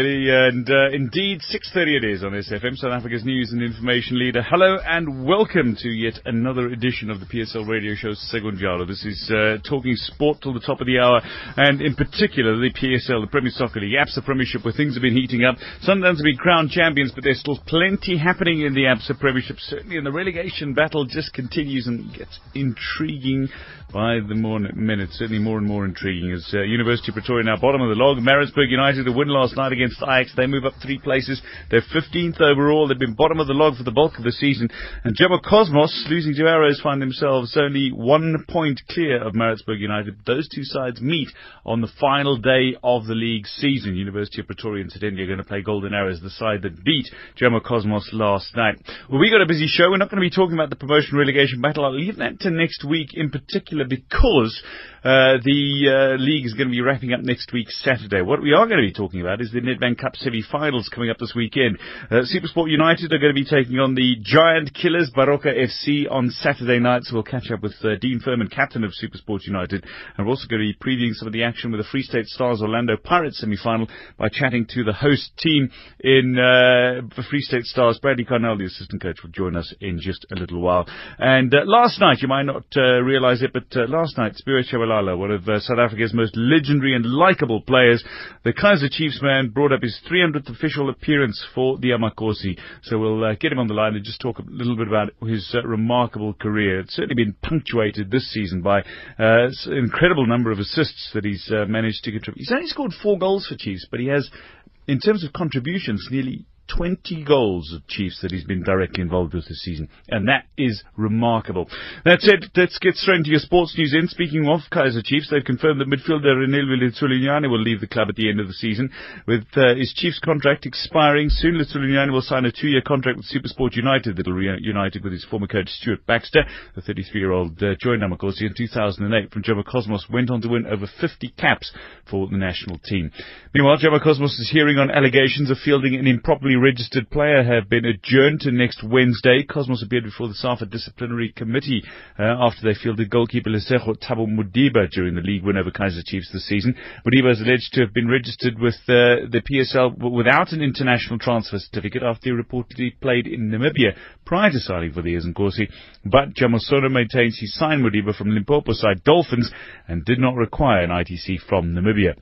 And uh, indeed, 6.30 it is on SAFM, South Africa's news and information leader. Hello and welcome to yet another edition of the PSL radio show Segunjalo. This is uh, talking sport till the top of the hour, and in particular the PSL, the Premier Soccer League, ABSA Premiership, where things have been heating up. Sundowns have been crowned champions, but there's still plenty happening in the ABSA Premiership. Certainly, and the relegation battle just continues and gets intriguing by the more minutes. Certainly more and more intriguing as uh, University of Pretoria now bottom of the log. Maritzburg United a win last night against Ajax. They move up three places. They're 15th overall. They've been bottom of the log for the bulk of the season. And Jomo Cosmos, losing to Arrows, find themselves only one point clear of Maritzburg United. Those two sides meet on the final day of the league season. University of Pretoria incidentally are going to play Golden Arrows, the side that beat Jomo Cosmos last night. Well, we got a busy show. We're not going to be talking about the promotion relegation battle. I'll leave that to next week in particular because uh, the uh, league is going to be wrapping up next week, Saturday. What we are going to be talking about is the Nedbank Cup semi-finals coming up this weekend. Uh, Supersport United are going to be taking on the Giant Killers, Baroka FC, on Saturday night. So we'll catch up with uh, Dean Furman, captain of Supersport United. And we're also going to be previewing some of the action with the Free State Stars Orlando Pirates semi-final by chatting to the host team in uh, the Free State Stars. Bradley Carnell, the assistant coach, will join us in just a little while. And uh, last night, you might not uh, realize it, but uh, last night, Siphiwe Tshabalala, one of uh, South Africa's most legendary and likable players, the Kaizer Chiefs man, brought up his 300th official appearance for the Amakhosi. So we'll uh, get him on the line and just talk a little bit about his uh, remarkable career. It's certainly been punctuated this season by uh, an incredible number of assists that he's uh, managed to contribute. He's only scored four goals for Chiefs, but he has, in terms of contributions, nearly 20 goals of Chiefs that he's been directly involved with this season. And that is remarkable. That's it. Let's get straight into your sports news in. Speaking of Kaizer Chiefs, they've confirmed that midfielder Reneilwe Letsholonyane will leave the club at the end of the season. With uh, his Chiefs contract expiring soon, Letsholonyane will sign a two-year contract with Supersport United that will reunite with his former coach Stuart Baxter. The 33-year-old uh, joined Amakhosi in 2008 from Jomo Cosmos, went on to win over 50 caps for the national team. Meanwhile, Jomo Cosmos' is hearing on allegations of fielding an improperly registered player have been adjourned to next Wednesday. Cosmos appeared before the SAFA disciplinary committee uh, after they fielded goalkeeper Lesego Thabo Mudiba during the league win over Kaizer Chiefs this season. Mudiba is alleged to have been registered with uh, the PSL without an international transfer certificate after he reportedly played in Namibia prior to signing for the Ezenkosi. But Jomo Sono maintains he signed Mudiba from Limpopo side Dolphins and did not require an ITC from Namibia.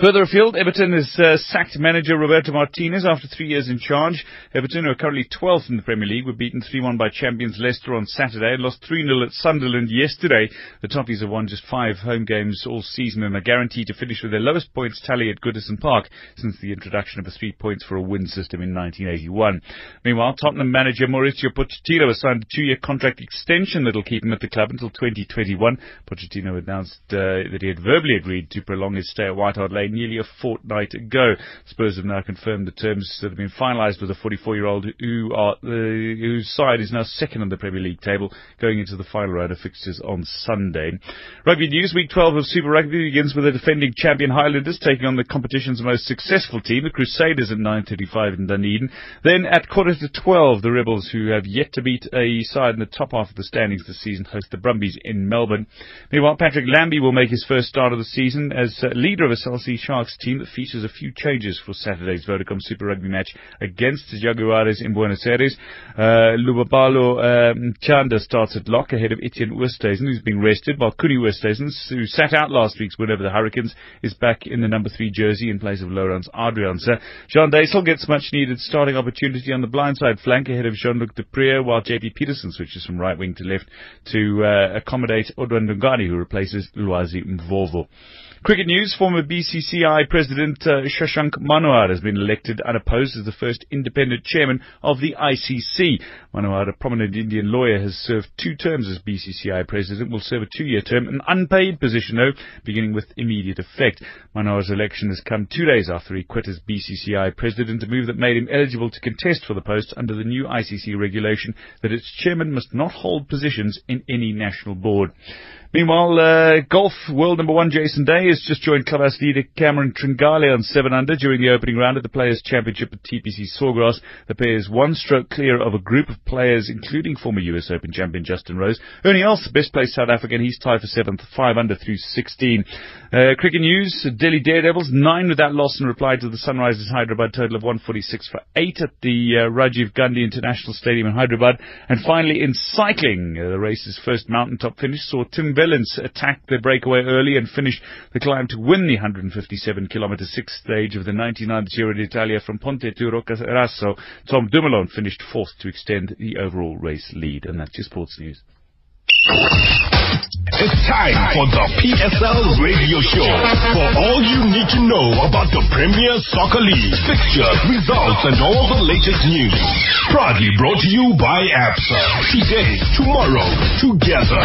Further afield, Everton has uh, sacked manager Roberto Martinez after three years in charge. Everton, who are currently 12th in the Premier League, were beaten 3-1 by champions Leicester on Saturday and lost 3-0 at Sunderland yesterday. The Toffees have won just five home games all season and are guaranteed to finish with their lowest points tally at Goodison Park since the introduction of a three points for a win system in 1981. Meanwhile, Tottenham manager Mauricio Pochettino has signed a two-year contract extension that will keep him at the club until 2021. Pochettino announced uh, that he had verbally agreed to prolong his stay at White Hart Lane nearly a fortnight ago. Spurs have now confirmed the terms that have been finalised with the 44-year-old who are, uh, whose side is now second on the Premier League table, going into the final round of fixtures on Sunday. Rugby news: Week 12 of Super Rugby begins with the defending champion Highlanders taking on the competition's most successful team, the Crusaders, at 9:35 in Dunedin. Then at quarter to 12, the Rebels, who have yet to beat a side in the top half of the standings this season, host the Brumbies in Melbourne. Meanwhile, Patrick Lambie will make his first start of the season as uh, leader of a Cell C Sharks team features a few changes for Saturday's Vodacom Super Rugby match against the Jaguares in Buenos Aires. Uh, Lubabalo um, Mtyanda starts at lock ahead of Etienne Oosthuizen, who's being rested, while Coenie Oosthuizen, who sat out last week's win over the Hurricanes, is back in the number three jersey in place of Laurens Adriaanse. Jean Deysel gets much needed starting opportunity on the blindside flank ahead of Jean-Luc du while JP Pietersen switches from right wing to left to uh, accommodate Odwa Ndungane, who replaces Lwazi Mvovo. Cricket news, former BCCI President uh, Shashank Manohar has been elected unopposed as the first independent chairman of the ICC. Manohar, a prominent Indian lawyer, has served two terms as BCCI President, will serve a two-year term, an unpaid position though, beginning with immediate effect. Manohar's election has come two days after he quit as BCCI President, a move that made him eligible to contest for the post under the new ICC regulation that its chairman must not hold positions in any national board. Meanwhile, uh, golf world number one Jason Day has just joined clubhouse leader Cameron Tringale on 7 under during the opening round of the Players' Championship at TPC Sawgrass. The pair is one stroke clear of a group of players, including former US Open champion Justin Rose. Ernie Els, best placed South African, he's tied for seventh, 5 under through 16. Uh, cricket news, Delhi Daredevils, 9 without loss in reply to the Sunrisers Hyderabad total of 146 for 8 at the uh, Rajiv Gandhi International Stadium in Hyderabad. And finally, in cycling, uh, the race's first mountaintop finish saw Tim Wellens attacked the breakaway early and finished the climb to win the 157 kilometre sixth stage of the 99th Giro d'Italia from Ponte to Roccaraso. Tom Dumoulin finished fourth to extend the overall race lead. And that's your sports news. It's time for the PSL radio show. For all you need to know about the Premier Soccer League, fixtures, results, and all the latest news. Proudly brought to you by ABSA. Today, tomorrow, together.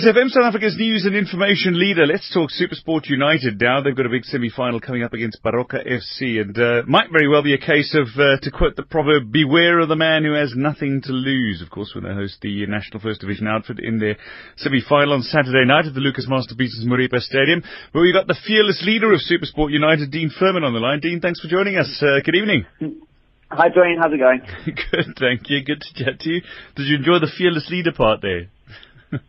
SAFM South Africa's news and information leader. Let's talk Supersport United now. They've got a big semi-final coming up against Baroka FC and uh, might very well be a case of, uh, to quote the proverb, beware of the man who has nothing to lose. Of course, when they host the National First Division outfit in their semi-final on Saturday night at the Lucas Masterpieces Moripa Stadium. But we've got the fearless leader of Supersport United, Dean Furman, on the line. Dean, thanks for joining us. Uh, good evening. Hi, Dwayne. How's it going? Good, thank you. Good to chat to you. Did you enjoy the fearless leader part there?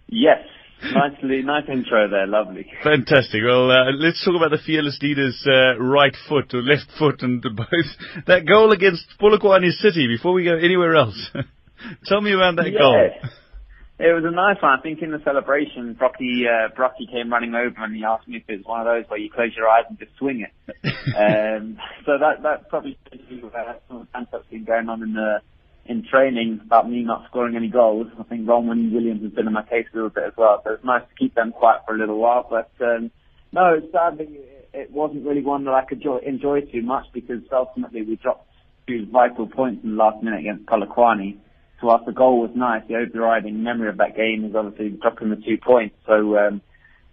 yes. Nicely, nice intro there. Lovely. Fantastic. Well, uh, let's talk about the fearless leader's uh, right foot or left foot and both that goal against Polokwane City. Before we go anywhere else, tell me about that yeah. goal. It was a nice one. I think in the celebration, Brockie, uh, Brockie came running over and he asked me if it was one of those where you close your eyes and just swing it. um, so that that probably shows you uh, some of the been going on in the in training about me not scoring any goals. I think Ronwen Williams has been in my case a little bit as well, so it's nice to keep them quiet for a little while. But um, no, sadly, it wasn't really one that I could enjoy, enjoy too much because ultimately we dropped two vital points in the last minute against Polokwane. So whilst the goal was nice, the overriding memory of that game is obviously dropping the two points. So um,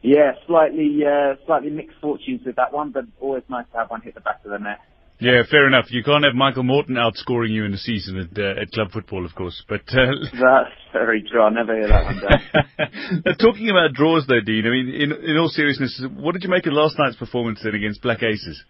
yeah, slightly uh, slightly mixed fortunes with that one, but always nice to have one hit the back of the net. Yeah, fair enough. You can't have Michael Morton outscoring you in a season at, uh, at club football, of course. But uh, that's very true. I never hear that one done. Talking about draws, though, Dean. I mean, in, in all seriousness, what did you make of last night's performance then against Black Aces?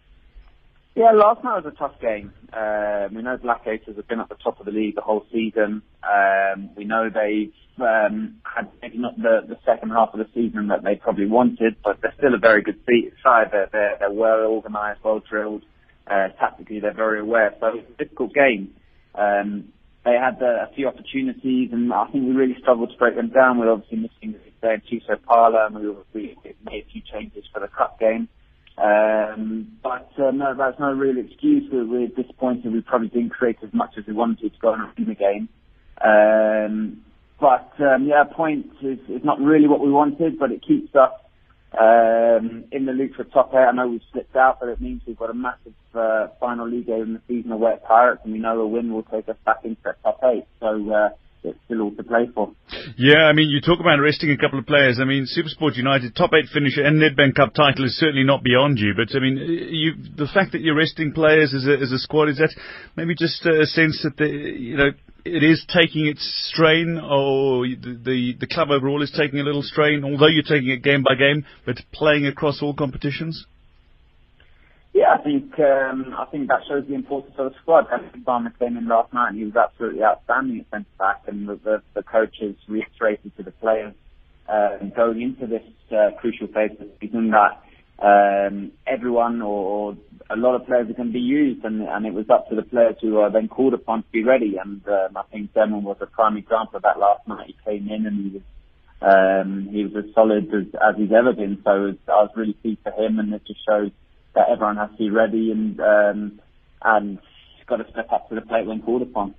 Yeah, last night was a tough game. Um, we know Black Aces have been at the top of the league the whole season. Um, we know they've um, had maybe not the, the second half of the season that they probably wanted, but they're still a very good side. They're, they're, they're well organised, well drilled. Uh, tactically, they're very aware. So it's a difficult game. Um, they had uh, a few opportunities, and I think we really struggled to break them down. We're obviously missing Thuso Phala, and we, we made a few changes for the cup game. Um, but uh, no, that's no real excuse. We're, we're disappointed. We probably didn't create as much as we wanted to, to go and win the game. Um, but um, yeah, points is, is not really what we wanted, but it keeps us um, in the loop for top eight. I know we've slipped out, but it means we've got a massive uh, final league game in the season of Wet Pirates, and we know a win will take us back into that top eight. So uh, it's still all to play for. Yeah, I mean, you talk about resting a couple of players. I mean, Supersport United top eight finisher and Nedbank Cup title is certainly not beyond you. But I mean, you, the fact that you're resting players as a, as a squad is that maybe just a sense that the, you know it is taking its strain, or the, the, the club overall is taking a little strain, although you're taking it game by game, but playing across all competitions? Yeah, I think um, I think that shows the importance of the squad. Henry Farmer came in last night and he was absolutely outstanding at centre back, and the, the, the coaches reiterated to the players uh, going into this uh, crucial phase of the season that um, everyone or, or a lot of players going to be used, and, and it was up to the players who are then called upon to be ready. And um, I think Demon was a prime example of that last night. He came in and he was um, he was as solid as, as he's ever been. So was, I was really pleased for him, and it just shows that everyone has to be ready and um, and got to step up to the plate when called upon.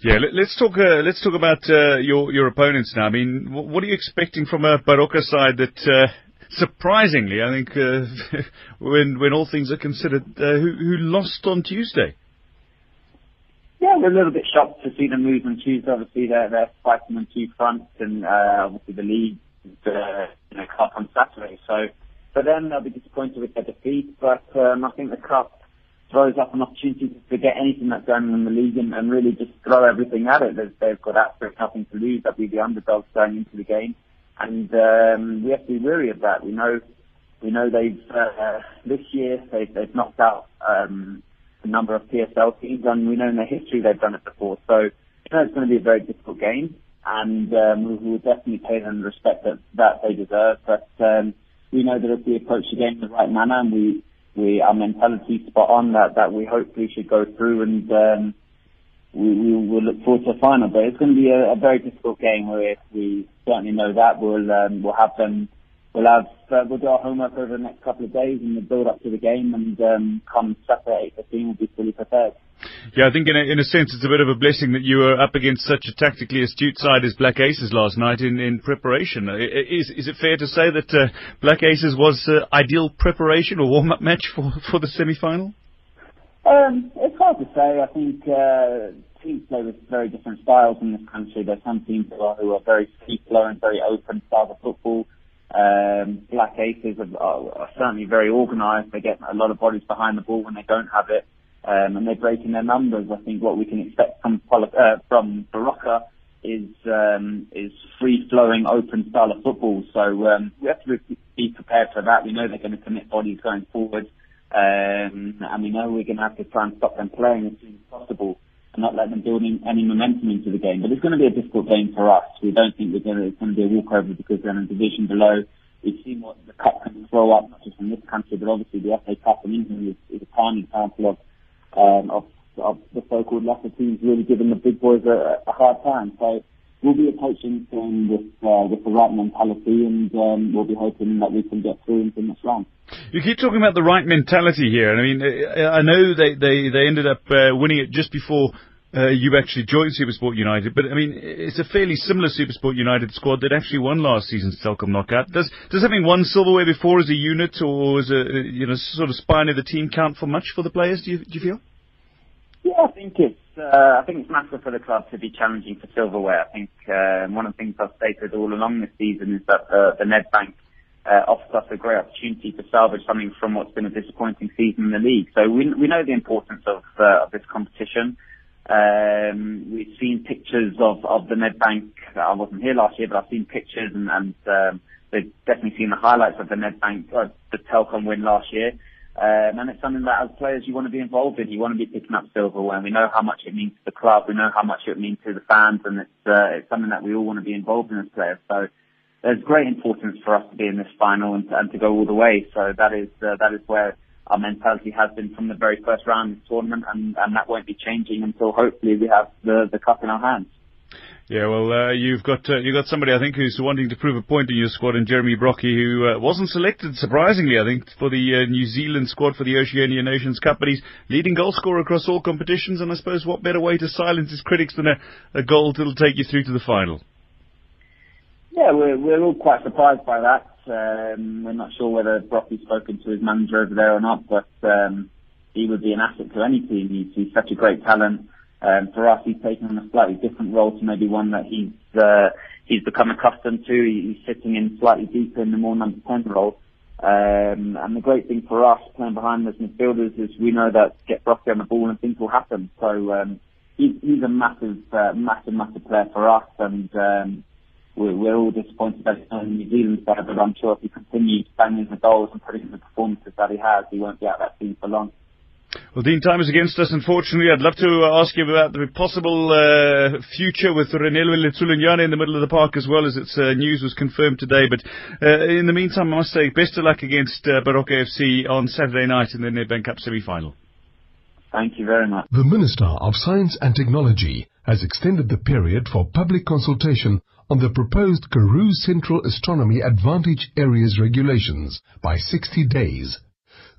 Yeah, let, us talk. Uh, let's talk about uh, your your opponents now. I mean, what are you expecting from a Baroka side that uh, surprisingly, I think, uh, when when all things are considered, uh, who, who lost on Tuesday. Yeah, we're a little bit shocked to see them lose on Tuesday. Obviously, they're, they're fighting on two fronts, and uh, obviously the league, the you know, cup on Saturday. So for them, they'll be disappointed with their defeat. But um, I think the cup throws up an opportunity to forget anything that's going on in the league and, and really just throw everything at it. They've, they've got absolutely nothing to lose. They'll be the underdogs going into the game, and um, we have to be wary of that. We know we know they've uh, this year they've, they've knocked out um, a number of PSL teams, and we know in their history they've done it before. So you know it's going to be a very difficult game, and um, we will definitely pay them the respect that that they deserve. But um, we know that if we approach the game in the right manner and we we our mentality spot on that that we hopefully should go through and um, we, we will look forward to a final. But it's going to be a, a very difficult game. Where we certainly know that we'll um, we'll have them we'll have uh, we'll do our homework over the next couple of days and the build up to the game and um, come Saturday eight fifteen we'll be fully prepared. Yeah, I think in a, in a sense it's a bit of a blessing that you were up against such a tactically astute side as Black Aces last night in, in preparation. Is is it fair to say that uh, Black Aces was uh, ideal preparation or warm up match for for the semi final? Um, it's hard to say. I think uh, teams play with very different styles in this country. There's some teams who are, who are very free flowing, very open style of football. Um, Black Aces are, are, certainly very organised. They get a lot of bodies behind the ball when they don't have it, um, and they're breaking their numbers. I think what we can expect from uh, from Baroka is um, is free flowing, open style of football. So um, we have to be prepared for that. We know they're going to commit bodies going forward. Um, and we know we're going to have to try and stop them playing as soon as possible and not let them build any momentum into the game. But it's going to be a difficult game for us. We don't think we're going to, it's going to be a walkover because they're in a division below. We've seen what the cup can throw up, not just in this country, but obviously the FA Cup in England is, is a prime example of, um, of, of the so-called lesser teams really giving the big boys a, a hard time. So we'll be approaching this with, uh, with the right mentality and um, we'll be hoping that we can get through into next round. You keep talking about the right mentality here, I mean, I know they they they ended up uh, winning it just before. Uh, you actually joined Supersport United, but I mean, it's a fairly similar Supersport United squad that actually won last season's Telkom knockout. Does does having won silverware before as a unit or as a you know sort of spine of the team count for much for the players? Do you do you feel? Yeah, I think it's uh, I think it's massive for the club to be challenging for silverware. I think uh, one of the things I've stated all along this season is that uh, the Nedbank uh, offers us a great opportunity to salvage something from what's been a disappointing season in the league. So we, we know the importance of, uh, of this competition. Um, we've seen pictures of, of the Nedbank. I wasn't here last year, but I've seen pictures and, and um, they've definitely seen the highlights of the Nedbank, uh, the Telkom win last year. Um, and it's something that as players you want to be involved in. You want to be picking up silverware. We know how much it means to the club. We know how much it means to the fans, and it's uh, it's something that we all want to be involved in as players. So there's great importance for us to be in this final and, and to go all the way. So that is uh, that is where our mentality has been from the very first round of the tournament, and, and that won't be changing until hopefully we have the, the cup in our hands. Yeah, well, uh, you've got uh, you've got somebody I think who's wanting to prove a point in your squad, and Jeremy Brockie, who uh, wasn't selected surprisingly, I think, for the uh, New Zealand squad for the Oceania Nations Cup, but he's leading goal scorer across all competitions, and I suppose what better way to silence his critics than a, a goal that'll take you through to the final. Yeah, we're, we're all quite surprised by that. Um, we're not sure whether Brockie's spoken to his manager over there or not, but um, he would be an asset to any team. He's, he's such a great talent. Um, for us, he's taken on a slightly different role to maybe one that he's uh, he's become accustomed to. He's sitting in slightly deeper in the more number 10 role. Um, and the great thing for us playing behind those midfielders is we know that get Brockie on the ball and things will happen. So um, he's, he's a massive, uh, massive, massive player for us. And um, we're, we're all disappointed that he's not New Zealand side, but I'm sure if he continues banging the goals and putting in the performances that he has, he won't be out that team for long. Well, Dean, time is against us, unfortunately. I'd love to uh, ask you about the possible uh, future with Reneilwe Letsholonyane in the middle of the park as well as its uh, news was confirmed today. But uh, in the meantime, I must say, best of luck against uh, Baroka FC on Saturday night in the Nedbank Cup semi-final. Thank you very much. The Minister of Science and Technology has extended the period for public consultation on the proposed Karoo Central Astronomy Advantage Areas regulations by 60 days.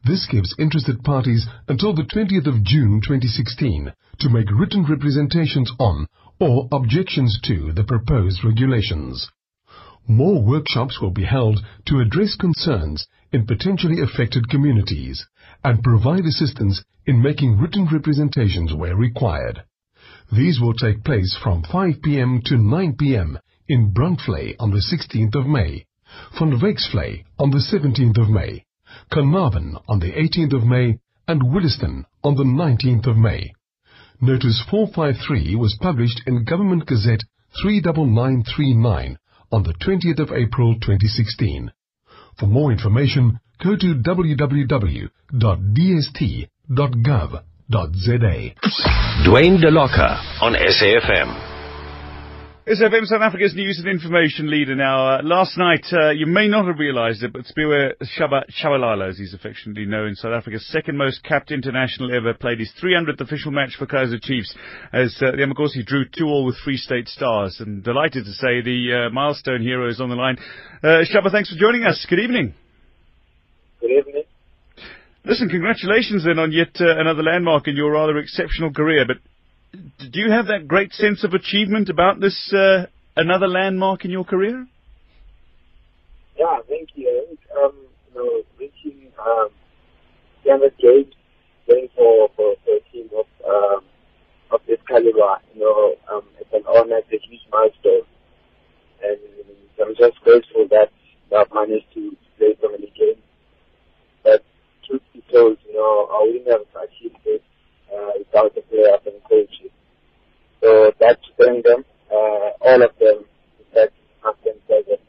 This gives interested parties until the 20th of June 2016 to make written representations on or objections to the proposed regulations. More workshops will be held to address concerns in potentially affected communities and provide assistance in making written representations where required. These will take place from 5 p.m. to 9 p.m. in Brandvlei on the 16th of May, Van Wyksvlei on the 17th of May, Carnarvon on the 18th of May, and Williston on the 19th of May. Notice 453 was published in Government Gazette 39939 on the 20th of April 2016. For more information, go to www.dst.gov.za. Dwayne DeLocca on SAFM. SAFM South Africa's news and information leader now. Uh, last night, uh, you may not have realised it, but Shaba, Tshabalala, as he's affectionately known, South Africa's second most capped international ever, played his 300th official match for Kaizer Chiefs as uh, the Amakhosi drew 2-all with Free State Stars. And delighted to say the uh, milestone hero is on the line. Uh, Shaba, thanks for joining us. Good evening. Good evening. Listen, congratulations then on yet uh, another landmark in your rather exceptional career, but do you have that great sense of achievement about this uh, another landmark in your career? Yeah, thank you. Um, you know, reaching um, Canvas Games, playing for, for, for a team of um, of this caliber, you know, um, it's an honor, it's a huge milestone, and I'm just grateful that I've managed to play so many games. But truth be told, you know, I wouldn't have achieved this uh, without the players and coaches. So that's bring them, uh, all of them, that have been present.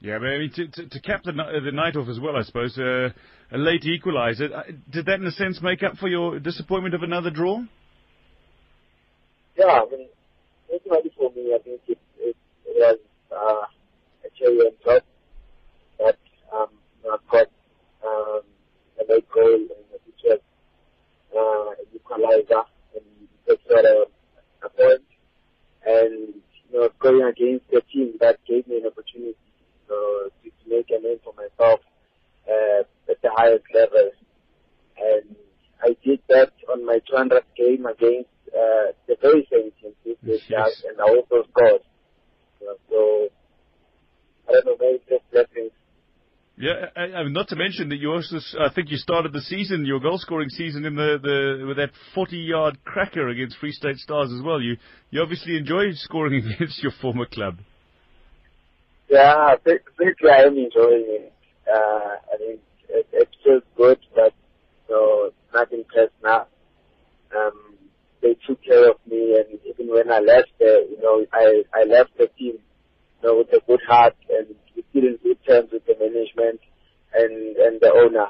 Yeah, but I mean, to, to, to cap the, the night off as well, I suppose, uh, a late equaliser, uh, did that in a sense make up for your disappointment of another draw? Yeah, I mean, ultimately for me, I think it, it, it was uh, a cherry on top that um, I've got um, a late goal and which was uh, equalizer and that's what a, a point. And you know, going against a team that gave me an opportunity uh, to, to make a name for myself uh, at the highest level. And I did that on my 200th game against uh, the very same team, this Yes. and I also scored. You know, so I don't know, maybe just blessings. Yeah, To mention that you also, I think you started the season, your goal scoring season in the, the with that 40 yard cracker against Free State Stars as well. You you obviously enjoy scoring against your former club. Yeah, basically I am enjoying it. Uh, I mean, it, it feels good, but know, nothing personal. Um, they took care of me, and even when I left, uh, you know, I I left the team, you know, with a good heart, and still in good terms with the management and and the owner.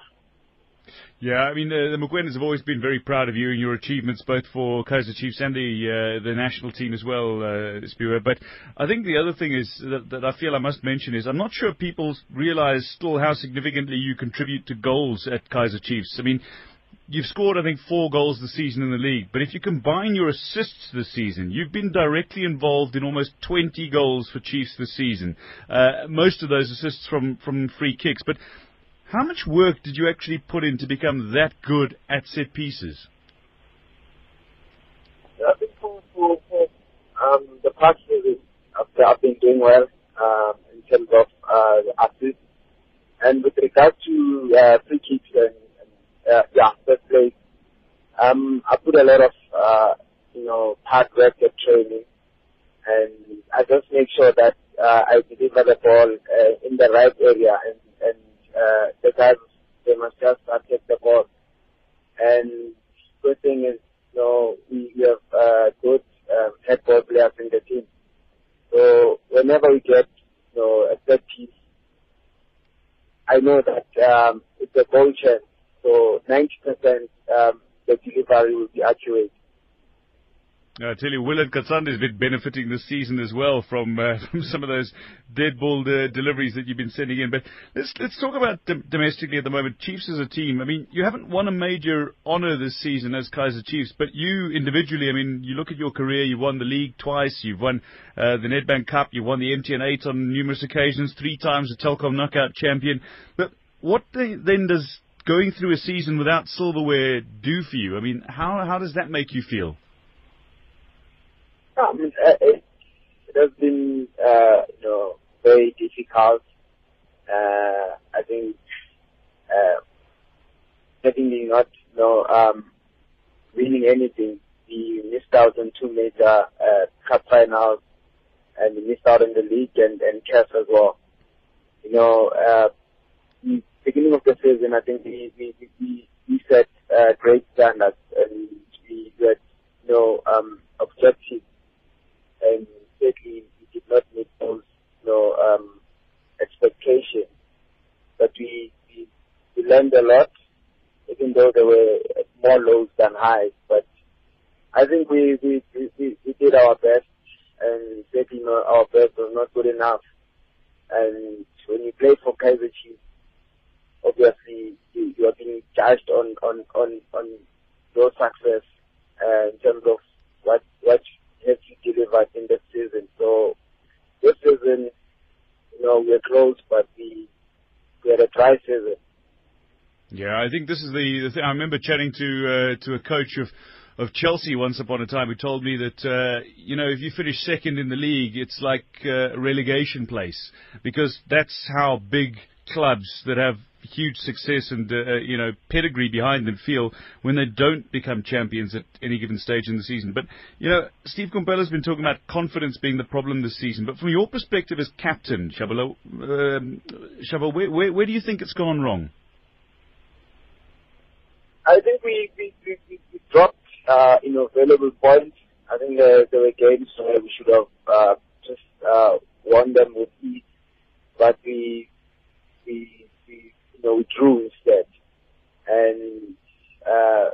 Yeah, I mean, the McGuinness have always been very proud of you and your achievements, both for Kaizer Chiefs and the uh, the national team as well, uh, Siphiwe. But I think the other thing is that, that I feel I must mention is I'm not sure people realise still how significantly you contribute to goals at Kaizer Chiefs. I mean, you've scored I think four goals this season in the league, but if you combine your assists this season, you've been directly involved in almost 20 goals for Chiefs this season. Uh, most of those assists from from free kicks, but how much work did you actually put in to become that good at set pieces? I think for, for, um, the past years, I've, been doing well um, in terms of uh, assists. And with regard to uh, free kicks and, and uh, yeah, first place, um, I put a lot of uh, you know hard work at training, and I just make sure that uh, I deliver the ball uh, in the right area, and uh, the guys they must just uh, take the ball. And good thing is, you know, we, we have uh, good um, head ball players in the team. So whenever we get, you know, a set piece, I know that um, it's a goal chance. So 90% um, the delivery will be accurate. I tell you, Willard Katsande has been benefiting this season as well from uh, from some of those dead ball uh, deliveries that you've been sending in. But let's let's talk about dom- domestically at the moment. Chiefs as a team. I mean, you haven't won a major honour this season as Kaizer Chiefs, but you individually. I mean, you look at your career. You've won the league twice. You've won uh, the Nedbank Cup. You've won the MTN Eight on numerous occasions. Three times the Telkom Knockout Champion. But what the, then does going through a season without silverware do for you? I mean, how how does that make you feel? I mean, uh, it, it has been, uh, you know, very difficult. Uh, I think, uh, certainly not, you know, um, winning anything. We missed out on two major uh, cup finals, and we missed out on the league and and CAF as well. You know, uh, we beginning of the season, I think we we we, we set uh, great standards and we had you know um, objectives, and certainly we did not meet those you know um, expectations. But we, we we learned a lot, even though there were more lows than highs. But I think we we, we, we did our best, and certainly our best was not good enough. And when you play for Kaizer Chiefs, obviously you, you are being judged on on on on your success uh, in terms of what what have you delivered in the season. So this season, you know, we're close, but we we had a dry season. Yeah, I think this is the, the thing. I remember chatting to uh, to a coach of of Chelsea once upon a time who told me that uh, you know if you finish second in the league, it's like uh, relegation place because that's how big clubs that have huge success and uh, uh, you know pedigree behind them feel when they don't become champions at any given stage in the season. But you know, Steve Komphela has been talking about confidence being the problem this season. But from your perspective as captain, Shabalo, um, where, where, where do you think it's gone wrong? I think we we, we, we dropped uh, you know valuable points. I think there, there were games where we should have uh, just uh, won them with ease, but we we you know we drew instead. And uh,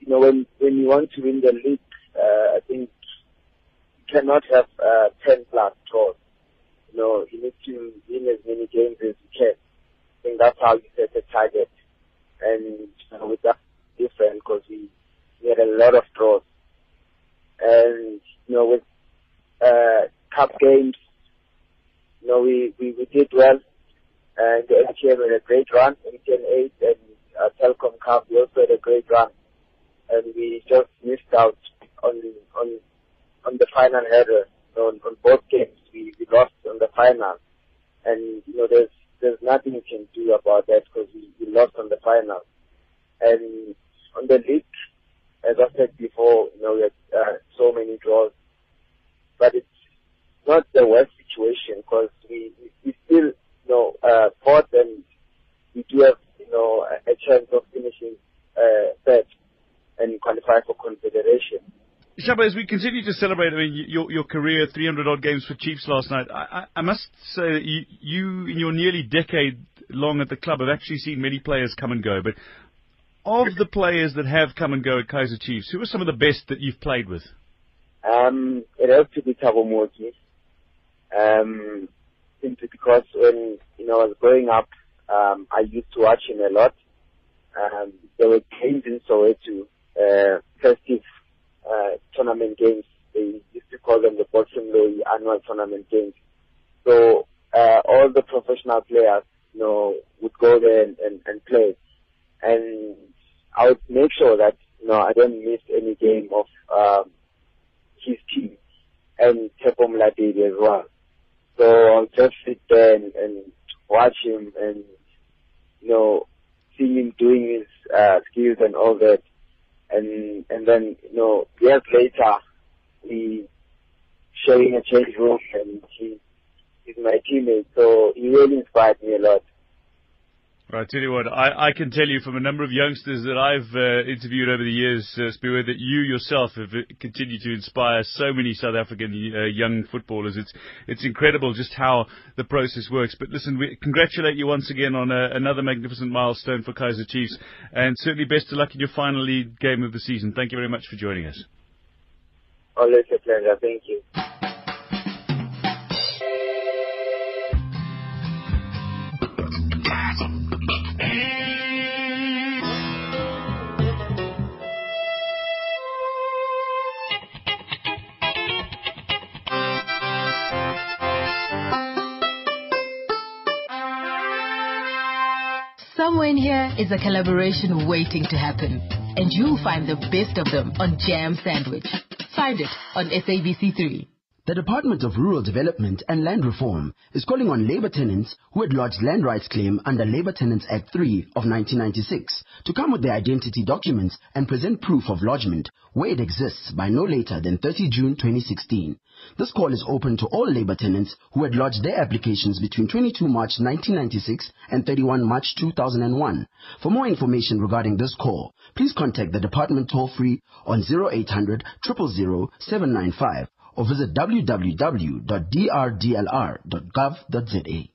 you know when when you want to win the league, uh, I think you cannot have uh, ten plus draws. You know you need to win as many games as you can. I think that's how you set a target. And you know, with that different because we we had a lot of draws. And, you know, with uh, cup games, you know, we, we, we did well. And the MTN had a great run, MTN 8 and uh, Cup, we also had a great run. And we just missed out on, on, on the final header. On, on both games, we, we lost on the final. And, you know, there's, there's nothing you can do about that because we, we lost on the final. And on the league, as I said before, you know, we had uh, so many draws, but it's not the worst situation because we, we still, you know, uh, fought and we do have, you know, a, a chance of finishing uh, third and qualify for confederation. Shaba, as we continue to celebrate, I mean, your your career, 300 odd games for Chiefs last night. I, I, I must say that you, you, in your nearly decade long at the club, have actually seen many players come and go. But of the players that have come and go at Kaizer Chiefs, who are some of the best that you've played with? Um, it has to be Moki. Um, simply because when you know I was growing up, um, I used to watch him a lot. Um, there were games in Soweto, uh, festive uh, tournament games. They used to call them the Bottom Low annual tournament games. So uh, all the professional players, you know, would go there and, and, and play. And I would make sure that you know I don't miss any game of um, his team and Tepo Mladidi as well. So I'll just sit there and, and watch him and you know see him doing his uh, skills and all that, and and then you know years later we sharing a change room and he he's my teammate, so he really inspired me a lot. Well, I tell you what, I, I can tell you from a number of youngsters that I've uh, interviewed over the years, uh, that you yourself have uh, continued to inspire so many South African uh, young footballers. It's it's incredible just how the process works. But listen, we congratulate you once again on uh, another magnificent milestone for Kaizer Chiefs, and certainly best of luck in your final league game of the season. Thank you very much for joining us. Always a pleasure. Thank you. Somewhere in here is a collaboration waiting to happen. And you'll find the best of them on Jam Sandwich. Find it on SABC3. The Department of Rural Development and Land Reform is calling on labor tenants who had lodged land rights claim under Labor Tenants Act 3 of 1996 to come with their identity documents and present proof of lodgement where it exists by no later than 30 June 2016. This call is open to all labor tenants who had lodged their applications between 22 March 1996 and 31 March 2001. For more information regarding this call, please contact the department toll free on 0800 000 795 or visit www.drdlr.gov.za.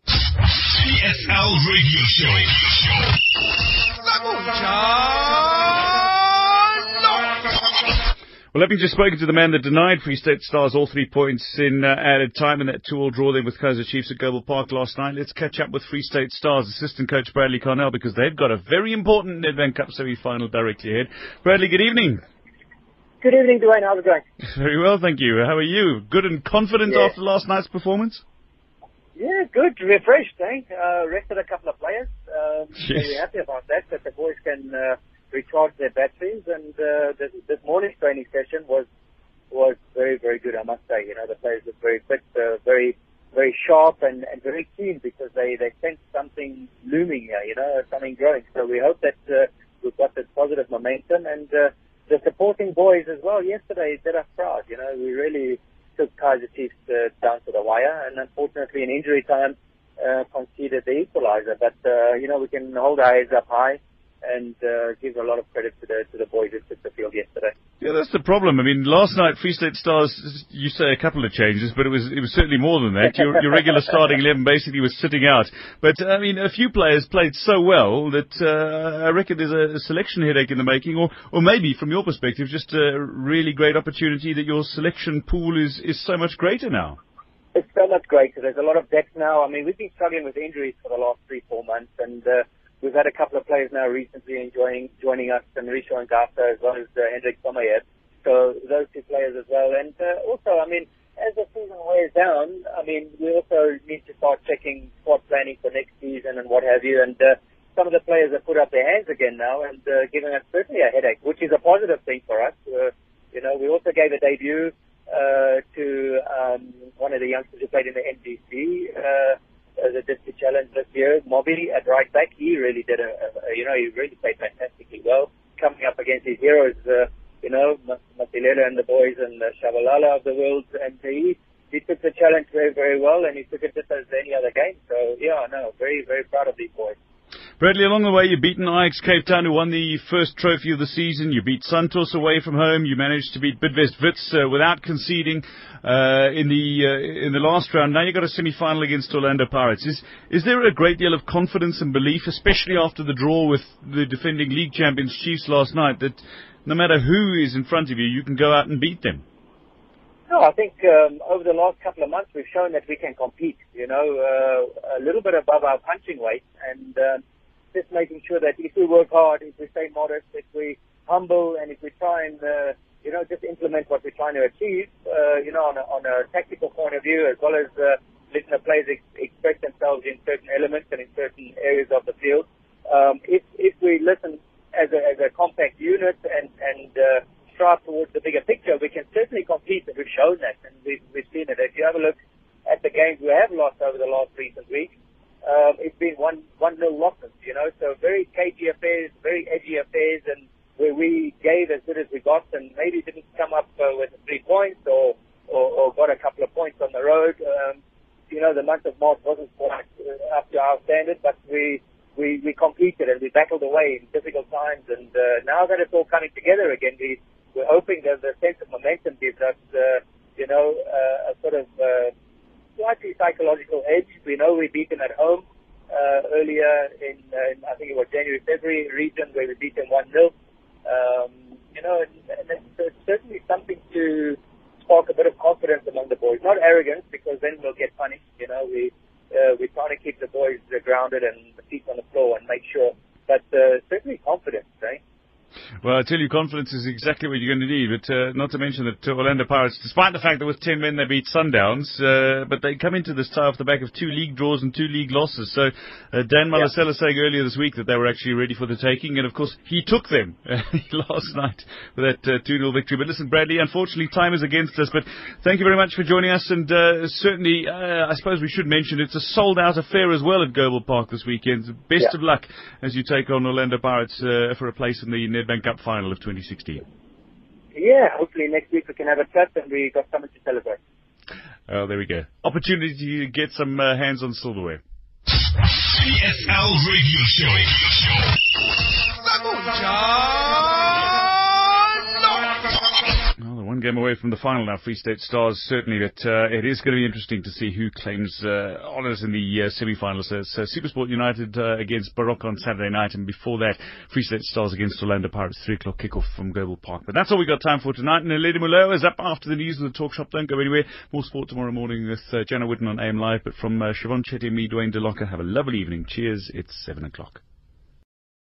PSL Radio Show. Well, having just spoken to the man that denied Free State Stars all three points in uh, added time in that two-all draw there with Kaizer Chiefs at Goble Park last night, let's catch up with Free State Stars assistant coach Bradley Carnell because they've got a very important Nedbank Cup semi-final directly ahead. Bradley, good evening. Good evening, Dwayne. How's it going? Very well, thank you. How are you? Good and confident Yeah. after last night's performance? Yeah, good. Refreshed, eh? Uh, rested a couple of players. Um, Yes. we're happy about that, that the boys can uh, recharge their batteries. And uh, this, this morning's training session was very, very good, I must say. You know, the players look very fit, uh, very, very sharp and, and very keen because they, they sense something looming here, you know, something growing. So we hope that uh, we've got this positive momentum and uh, the supporting boys as well yesterday did us proud. You know, we really took Kaizer Chiefs uh, down to the wire and in injury time uh, conceded the equalizer. But, uh, you know, we can hold our heads up high and uh, give a lot of credit to the, to the boys who took the field yesterday. Yeah, that's the problem. I mean, last night Free State Stars, you say a couple of changes, but it was it was certainly more than that. Your, your regular starting eleven basically was sitting out. But I mean, a few players played so well that uh, I reckon there's a, a selection headache in the making, or or maybe from your perspective, just a really great opportunity that your selection pool is is so much greater now. It's so much greater. There's a lot of depth now. I mean, we've been struggling with injuries for the last three, four months, and uh, we've had a couple of players now recently enjoying joining us, and Richo and Gata, as well as uh, Hendrik Sommerjet. So those two players as well. And uh, also, I mean, as the season wears down, I mean, we also need to start checking squad planning for next season and what have you. And uh, some of the players have put up their hands again now and uh, giving us certainly a headache, which is a positive thing for us. Uh, you know, we also gave a debut uh, to um, one of the youngsters who played in the NGC uh, as a district challenge this year, Mobby at right back. He really did a, a you know, he really played fantastically well, coming up against his heroes, uh, you know, Matilela and the boys and uh, Tshabalala of the world, and he he took the challenge very very well, and he took it just as any other game. So yeah, no, very very proud of these boys. Bradley, along the way, you've beaten Ajax Cape Town, who won the first trophy of the season. You beat Santos away from home. You managed to beat Bidvest Wits uh, without conceding uh, in the uh, in the last round. Now you've got a semi-final against Orlando Pirates. Is is there a great deal of confidence and belief, especially after the draw with the defending league champions Chiefs last night, that no matter who is in front of you, you can go out and beat them? No, I think um, over the last couple of months we've shown that we can compete. You know, uh, a little bit above our punching weight, and um, just making sure that if we work hard, if we stay modest, if we humble, and if we try and uh, you know just implement what we're trying to achieve, uh, you know, on a, on a tactical point of view, as well as uh, letting the players ex- express themselves in certain elements and in certain areas of the field. Um, if if we listen as a as a compact unit and and uh, strive towards the bigger picture, we can certainly compete, and we've shown that, and we've, we've seen it. If you have a look at the games we have lost over the last recent weeks, um, it's been one one nil losses, you know, so very cagey affairs, very edgy affairs, and where we gave as good as we got, and maybe didn't come up uh, with three points or, or or got a couple of points on the road. Um, you know, the month of March wasn't quite uh, up to our standard, but we we we competed and we battled away in difficult times, and uh, now that it's all coming together again, we we're hoping that the sense of momentum gives us, uh, you know, uh, a sort of uh, slightly psychological edge. We know we beat them at home uh, earlier in, uh, in, I think it was January, February region where we beat them 1 0. Um, you know, and, and it's, certainly something to spark a bit of confidence among the boys. Not arrogance, because then we'll get punished. You know, we uh, we're trying to keep the boys grounded and the feet on the floor and make sure. But uh, certainly confidence, right? Well, I tell you, confidence is exactly what you're going to need. But uh, not to mention that uh, Orlando Pirates, despite the fact that with 10 men they beat Sundowns, uh, but they come into this tie off the back of two league draws and two league losses. So uh, Dan Malesela saying earlier this week that they were actually ready for the taking, and of course he took them last night with that uh, 2-0 victory. But listen, Bradley, unfortunately time is against us. But thank you very much for joining us, and uh, certainly I suppose we should mention it's a sold-out affair as well at Goble Park this weekend. Best Yeah. of luck as you take on Orlando Pirates for a place in the Nedbank Cup final of 2016. Yeah, hopefully next week we can have a chat and we got something to celebrate. Oh, there we go. Opportunity to get some uh, hands on silverware. PSL Radio Show. Well, they're one game away from the final now, Free State Stars. Certainly, But uh, it is going to be interesting to see who claims uh, honours in the uh, semi-finals. So uh, Supersport United uh, against Baroka on Saturday night, and before that, Free State Stars against Orlando Pirates, 3 o'clock kickoff from Goble Park. But that's all we've got time for tonight. And Lady Mulo is up after the news of the talk shop. Don't go anywhere. More sport tomorrow morning with uh, Jana Witten on AM Live. But from uh, Siobhan Chetty and me, Dwayne DeLocca, have a lovely evening. Cheers. It's 7 o'clock.